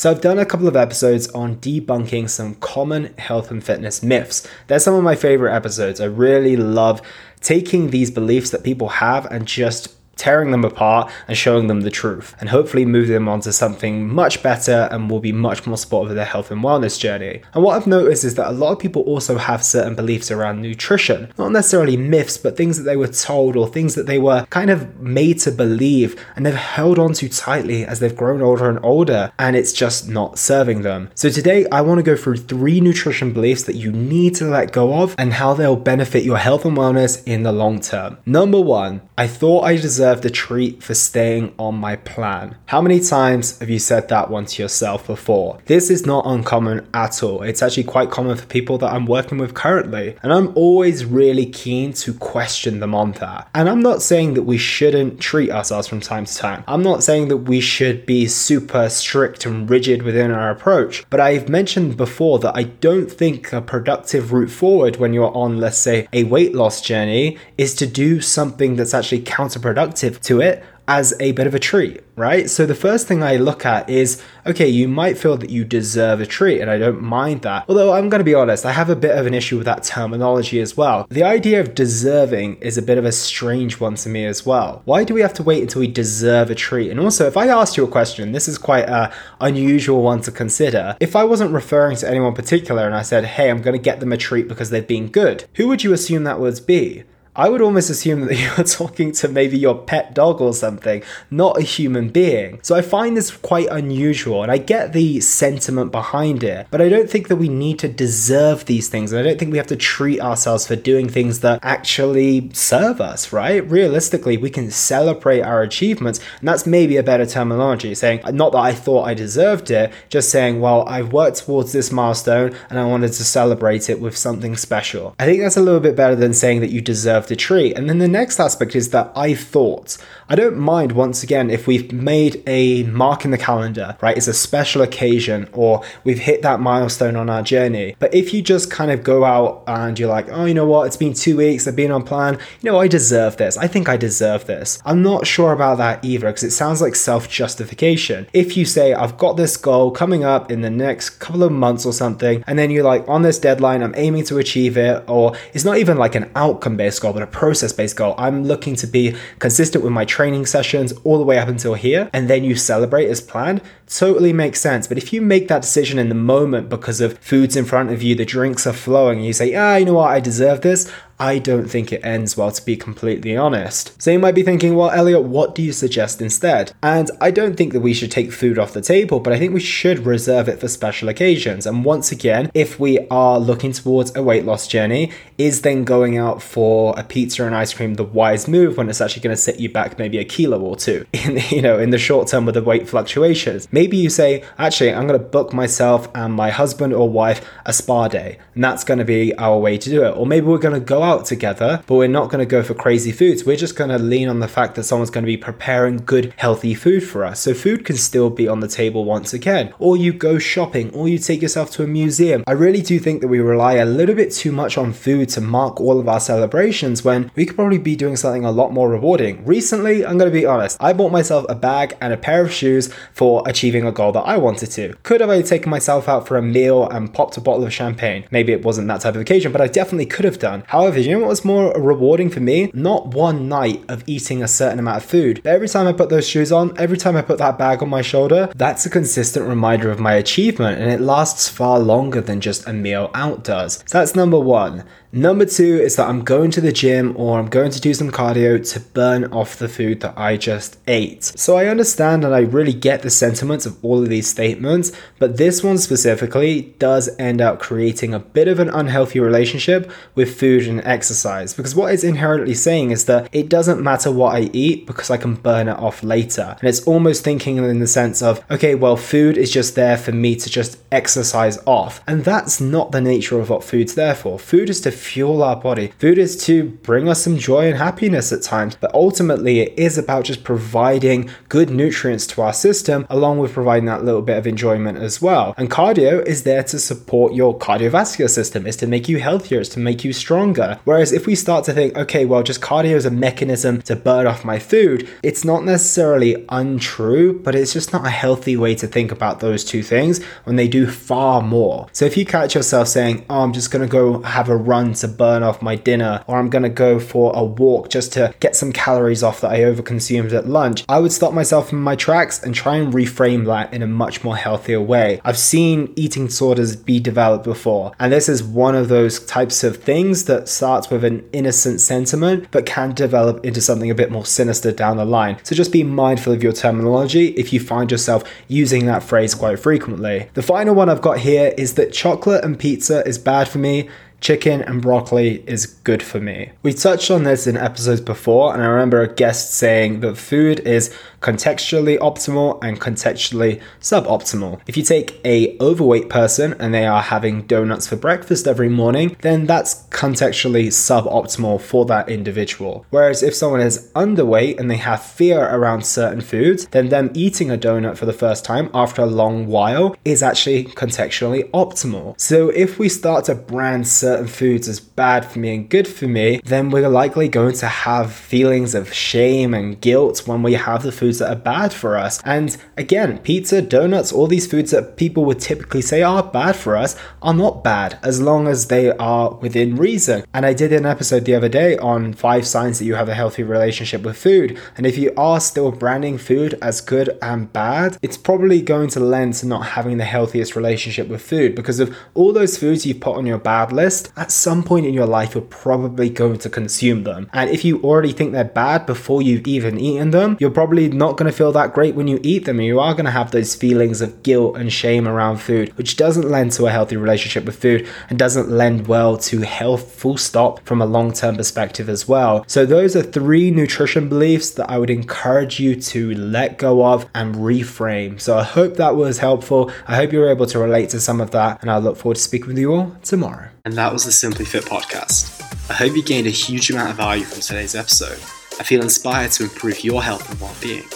So, I've done a couple of episodes on debunking some common health and fitness myths. They're some of my favorite episodes. I really love taking these beliefs that people have and just tearing them apart and showing them the truth, and hopefully move them onto something much better and will be much more supportive of their health and wellness journey. And what I've noticed is that a lot of people also have certain beliefs around nutrition, not necessarily myths, but things that they were told or things that they were kind of made to believe and they've held on to tightly as they've grown older and older, and it's just not serving them. So today, I want to go through three nutrition beliefs that you need to let go of and how they'll benefit your health and wellness in the long term. Number one, I thought I deserved deserved a treat for staying on my plan. How many times have you said that one to yourself before? This is not uncommon at all. It's actually quite common for people that I'm working with currently. And I'm always really keen to question them on that. And I'm not saying that we shouldn't treat ourselves from time to time. I'm not saying that we should be super strict and rigid within our approach. But I've mentioned before that I don't think a productive route forward when you're on, let's say, a weight loss journey is to do something that's actually counterproductive to it as a bit of a treat, right? So the first thing I look at is okay, you might feel that you deserve a treat, and I don't mind that. Although I'm going to be honest, I have a bit of an issue with that terminology as well. The idea of deserving is a bit of a strange one to me as well. Why do we have to wait until we deserve a treat? And also, if I asked you a question, this is quite a unusual one to consider. If I wasn't referring to anyone particular and I said, hey, I'm going to get them a treat because they've been good, who would you assume that would be? I would almost assume that you're talking to maybe your pet dog or something, not a human being. So I find this quite unusual and I get the sentiment behind it, but I don't think that we need to deserve these things. And I don't think we have to treat ourselves for doing things that actually serve us, right? Realistically, we can celebrate our achievements. And that's maybe a better terminology saying, not that I thought I deserved it, just saying, well, I've worked towards this milestone and I wanted to celebrate it with something special. I think that's a little bit better than saying that you deserve deserve the tree. And then the next aspect is that I thought. I don't mind once again if we've made a mark in the calendar, right? It's a special occasion or we've hit that milestone on our journey. But if you just kind of go out and you're like, oh, you know what? It's been two weeks, I've been on plan. You know, I deserve this. I think I deserve this. I'm not sure about that either because it sounds like self justification. If you say, I've got this goal coming up in the next couple of months or something, and then you're like, on this deadline, I'm aiming to achieve it, or it's not even like an outcome based goal goal, but a process based goal. I'm looking to be consistent with my training sessions all the way up until here, and then you celebrate as planned. Totally makes sense. But if you make that decision in the moment because of foods in front of you, the drinks are flowing, and you say, ah, you know what, I deserve this, I don't think it ends well, to be completely honest. So you might be thinking, well, Elliot, what do you suggest instead? And I don't think that we should take food off the table, but I think we should reserve it for special occasions. And once again, if we are looking towards a weight loss journey, is then going out for a pizza and ice cream the wise move when it's actually going to set you back maybe a kilo or two in you know in the short term with the weight fluctuations? Maybe you say, actually, I'm going to book myself and my husband or wife a spa day, and that's going to be our way to do it. Or maybe we're going to go out out together, but we're not going to go for crazy foods. We're just going to lean on the fact that someone's going to be preparing good, healthy food for us. So food can still be on the table once again. Or you go shopping, or you take yourself to a museum. I really do think that we rely a little bit too much on food to mark all of our celebrations when we could probably be doing something a lot more rewarding. Recently, I'm going to be honest, I bought myself a bag and a pair of shoes for achieving a goal that I wanted to. Could have I taken myself out for a meal and popped a bottle of champagne? Maybe it wasn't that type of occasion, but I definitely could have done. However, you know what was more rewarding for me? Not one night of eating a certain amount of food. But every time I put those shoes on, every time I put that bag on my shoulder, that's a consistent reminder of my achievement and it lasts far longer than just a meal out does. So that's number one. Number two is that I'm going to the gym or I'm going to do some cardio to burn off the food that I just ate. So I understand and I really get the sentiments of all of these statements, but this one specifically does end up creating a bit of an unhealthy relationship with food and exercise because what it's inherently saying is that it doesn't matter what I eat because I can burn it off later. And it's almost thinking in the sense of, okay, well, food is just there for me to just exercise off. And that's not the nature of what food's there for. Food is to fuel our body. Food is to bring us some joy and happiness at times, but ultimately it is about just providing good nutrients to our system along with providing that little bit of enjoyment as well. And cardio is there to support your cardiovascular system, is to make you healthier, is to make you stronger. Whereas if we start to think, okay, well, just cardio is a mechanism to burn off my food, it's not necessarily untrue, but it's just not a healthy way to think about those two things when they do far more. So if you catch yourself saying, oh, I'm just gonna go have a run to burn off my dinner, or I'm gonna go for a walk just to get some calories off that I overconsumed at lunch, I would stop myself in my tracks and try and reframe that in a much more healthier way. I've seen eating disorders be developed before, and this is one of those types of things that starts with an innocent sentiment but can develop into something a bit more sinister down the line. So just be mindful of your terminology if you find yourself using that phrase quite frequently. The final one I've got here is that chocolate and pizza is bad for me chicken and broccoli is good for me. We touched on this in episodes before, and I remember a guest saying that food is contextually optimal and contextually suboptimal. If you take a overweight person and they are having donuts for breakfast every morning, then that's contextually suboptimal for that individual. Whereas if someone is underweight and they have fear around certain foods, then them eating a donut for the first time after a long while is actually contextually optimal. So if we start to brand certain foods as bad for me and good for me, then we're likely going to have feelings of shame and guilt when we have the foods that are bad for us. And again, pizza, donuts, all these foods that people would typically say are bad for us are not bad as long as they are within reason. And I did an episode the other day on five signs that you have a healthy relationship with food. And if you are still branding food as good and bad, it's probably going to lend to not having the healthiest relationship with food because of all those foods you've put on your bad list. At some point in your life, you're probably going to consume them. And if you already think they're bad before you've even eaten them, you're probably not going to feel that great when you eat them. And You are going to have those feelings of guilt and shame around food, which doesn't lend to a healthy relationship with food and doesn't lend well to health, full stop, from a long term perspective as well. So, those are three nutrition beliefs that I would encourage you to let go of and reframe. So, I hope that was helpful. I hope you were able to relate to some of that, and I look forward to speaking with you all tomorrow. And that was the Simply Fit podcast. I hope you gained a huge amount of value from today's episode. I feel inspired to improve your health and well-being.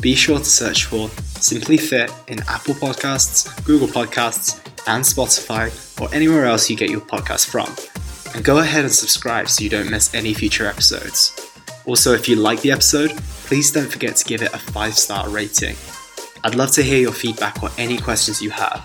Be sure to search for Simply Fit in Apple Podcasts, Google Podcasts, and Spotify, or anywhere else you get your podcast from. And go ahead and subscribe so you don't miss any future episodes. Also, if you like the episode, please don't forget to give it a 5 star rating. I'd love to hear your feedback or any questions you have.